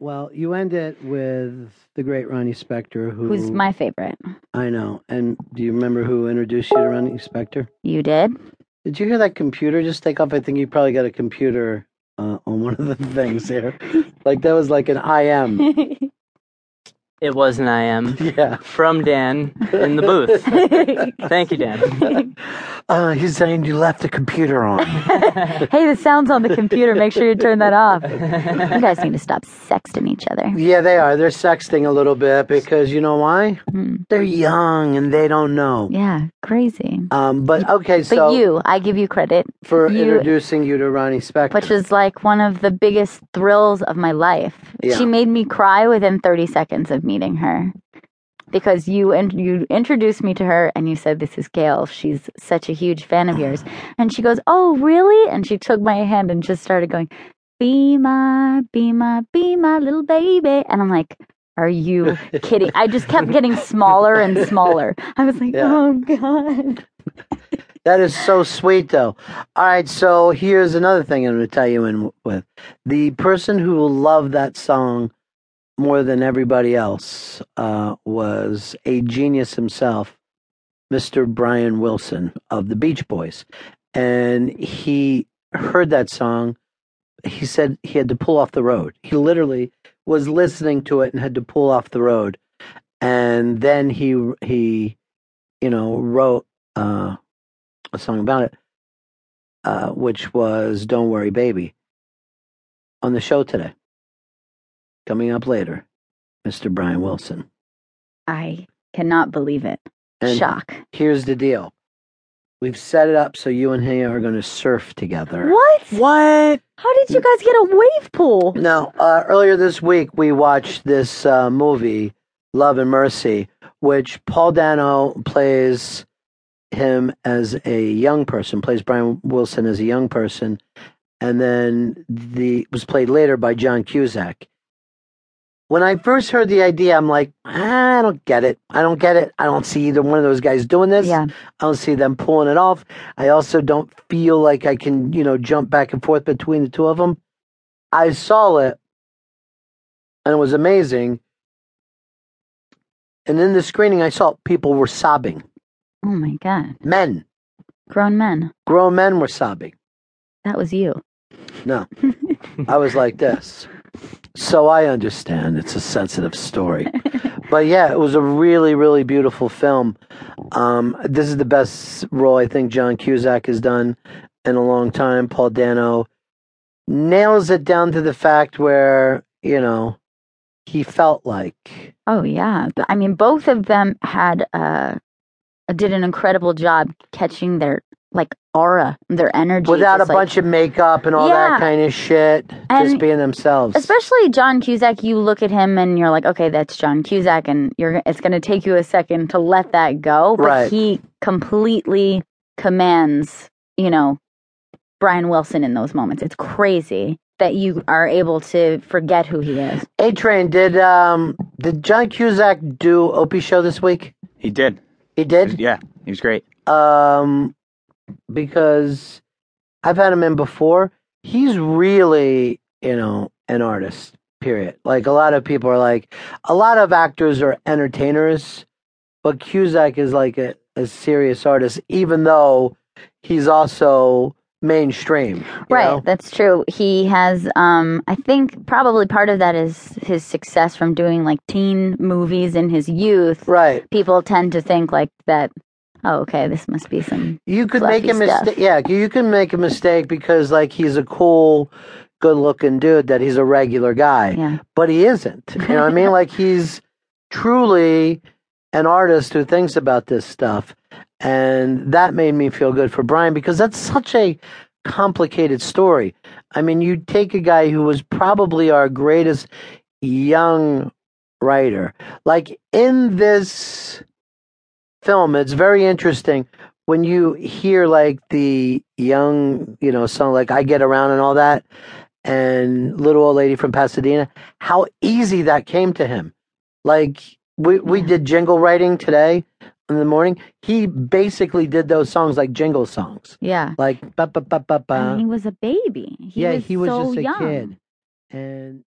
Well, you end it with the great Ronnie Spector, who Who's my favorite? I know. And do you remember who introduced you to Ronnie Spector? You did? Did you hear that computer just take off? I think you probably got a computer uh, on one of the things here. like that was like an IM. It was an I am Yeah. from Dan in the booth. Thank you, Dan. Uh, he's saying you left the computer on. hey, the sound's on the computer. Make sure you turn that off. You guys need to stop sexting each other. yeah, they are. They're sexting a little bit because you know why? Hmm. They're young and they don't know. Yeah, crazy. Um, but okay, so. But so you, I give you credit, for you- introducing you to Ronnie Spector. which is like one of the biggest thrills of my life. Yeah. She made me cry within 30 seconds of meeting her. Because you in, you introduced me to her and you said this is Gail. She's such a huge fan of yours. And she goes, "Oh, really?" And she took my hand and just started going, "Be my, be my, be my little baby." And I'm like, "Are you kidding?" I just kept getting smaller and smaller. I was like, Yeah. "Oh god." That is so sweet, though. All right, so here's another thing I'm going to tell you in with the person who loved that song more than everybody else uh, was a genius himself, Mr. Brian Wilson of the Beach Boys, and he heard that song. He said he had to pull off the road. He literally was listening to it and had to pull off the road, and then he he, you know, wrote. Uh, a song about it, uh, which was "Don't Worry, Baby." On the show today, coming up later, Mr. Brian Wilson. I cannot believe it. And Shock. Here's the deal: we've set it up so you and he are going to surf together. What? What? How did you guys get a wave pool? Now, uh, earlier this week, we watched this uh, movie, Love and Mercy, which Paul Dano plays him as a young person, plays Brian Wilson as a young person, and then the was played later by John Cusack. When I first heard the idea, I'm like, "Ah, I don't get it. I don't get it. I don't see either one of those guys doing this. Yeah. I don't see them pulling it off. I also don't feel like I can, you know, jump back and forth between the two of them. I saw it and it was amazing. And in the screening, I saw people were sobbing. Oh my god. Men, Grown men. grown men were sobbing. That was you. No, I was like this. So I understand it's a sensitive story. but yeah, it was a really, really beautiful film. Um, this is the best role I think John Cusack has done in a long time. Paul Dano nails it down to the fact where, you know, he felt like Oh yeah. I mean both of them had uh did an incredible job catching their like aura, their energy. without a like- bunch of makeup and all Yeah. that kind of shit, just being themselves. especially John Cusack, you look at him and you're like, okay, that's John Cusack, and you're it's going to take you a second to let that go, but Right. he completely commands, you know, Brian Wilson in those moments. It's crazy that you are able to forget who he is. A Train, did um did John Cusack do Opie show this week? He did. He did? Yeah, he was great. Um because I've had him in before. He's really, you know, an artist. Period. Like a lot of people are like a lot of actors are entertainers, but Cusack is like a, a serious artist, even though he's also mainstream. Right, know? that's true. He has um I think probably part of that is his success from doing like teen movies in his youth. Right. People tend to think like that oh okay, this must be some You could make a mistake. Yeah, you can make a mistake because like he's a cool, good-looking dude that he's a regular guy, yeah. but he isn't. You know what I mean? Like he's truly an artist who thinks about this stuff, and that made me feel good for Brian because that's such a complicated story. I mean, you take a guy who was probably our greatest young writer, like in this film, it's very interesting when you hear like the young, you know, song like I Get Around and all that, and Little Old Lady from Pasadena, how easy that came to him. Like we, we did jingle writing today in the morning. He basically did those songs like jingle songs. Yeah. Like ba ba ba ba mean, he was a baby. He Yeah, was he was so just a young. kid. And